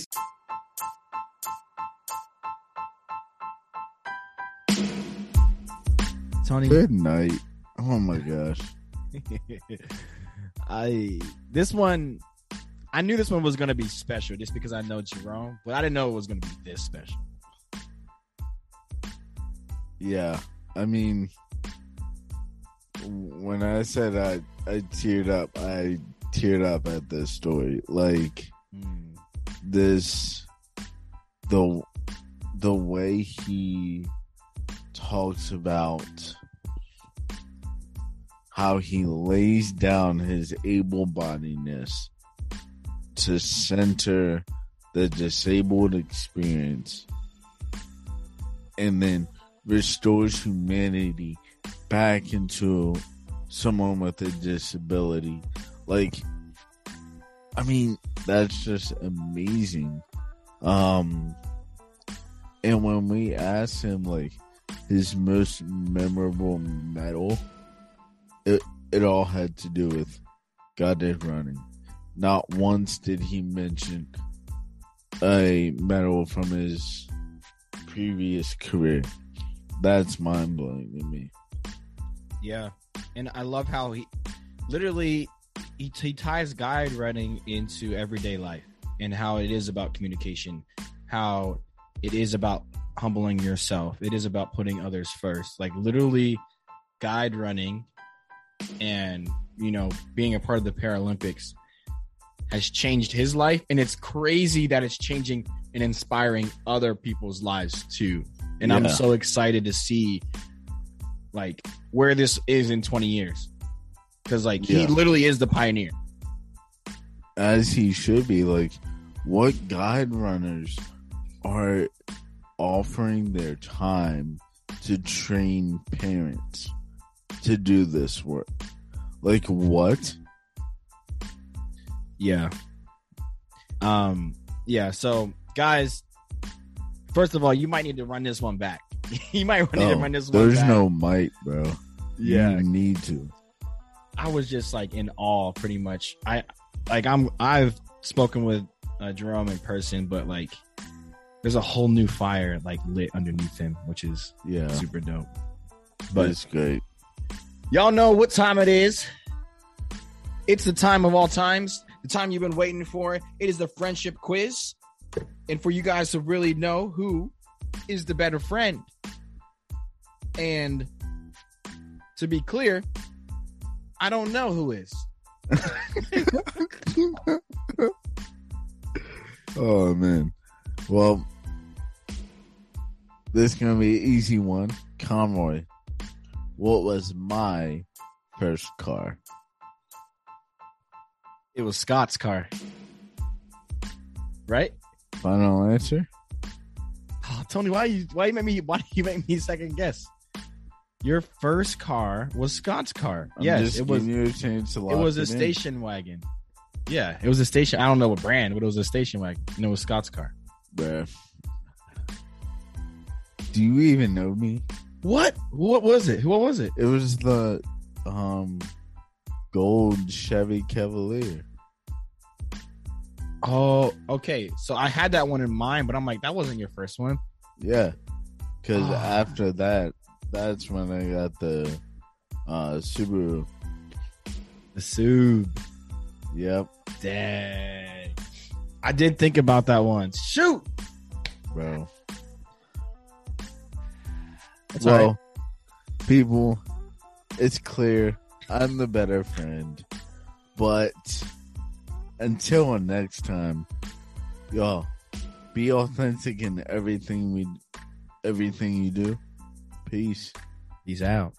Tony. Good night. Oh my gosh. <laughs> I this one I knew this one was gonna be special just because I know Jerome, but I didn't know it was gonna be this special. Yeah. I mean when I said I I teared up, I teared up at this story. Like Hmm. this the the way he talks about how he lays down his able-bodiedness to center the disabled experience and then restores humanity back into someone with a disability. Like i mean that's just amazing. Um and when we asked him like his most memorable medal it it all had to do with guide running not once did he mention a medal from his previous career that's mind-blowing to me Yeah, and I love how he literally he, he ties guide running into everyday life and how it is about communication, how it is about humbling yourself. It is about putting others first. Like literally guide running and you know being a part of the Paralympics has changed his life and it's crazy that it's changing and inspiring other people's lives too. And I'm so excited to see like where this is in 20 years. Cuz like he literally is the pioneer. as he should be. Like, what guide runners are offering their time to train parents to do this work? Like, what? Yeah. Um. Yeah. So, guys, first of all, you might need to run this one back. <laughs> you might need to Oh, run this one. there's back. no might, bro. Yeah. You need to. I was just like in awe, pretty much. I like I'm. I've spoken with uh, Jerome in person, but like, there's a whole new fire like lit underneath him, which is Yeah. super dope. But But it's great. Y'all know what time it is. It's the time of all times, the time you've been waiting for. It is the friendship quiz. And for you guys to really know who is the better friend. And to be clear, I don't know who is. <laughs> Oh man. Well, this is gonna be an easy one. Conroy. What was my first car? It was Scott's car. Right? Final answer? Oh, Tony, why you why you make me why you make me second guess? Your first car was Scott's car. I'm yes, it was giving you a chance to It was a in. station wagon. Yeah, it was a station. I don't know what brand, but it was a station wagon, and it was Scott's car. Bruh. Do you even know me? What? What was it? What was it? It was the um gold Chevy Cavalier. Oh, okay. So I had that one in mind, but I'm like, that wasn't your first one. Yeah. Cause Ah. after that, that's when I got the uh Subaru. The Sub. Yep, Dang. I did think about that one. Shoot. bro. That's well, right. people, it's clear I'm the better friend. But until next time, y'all be authentic in everything we everything you do. Peace. He's out.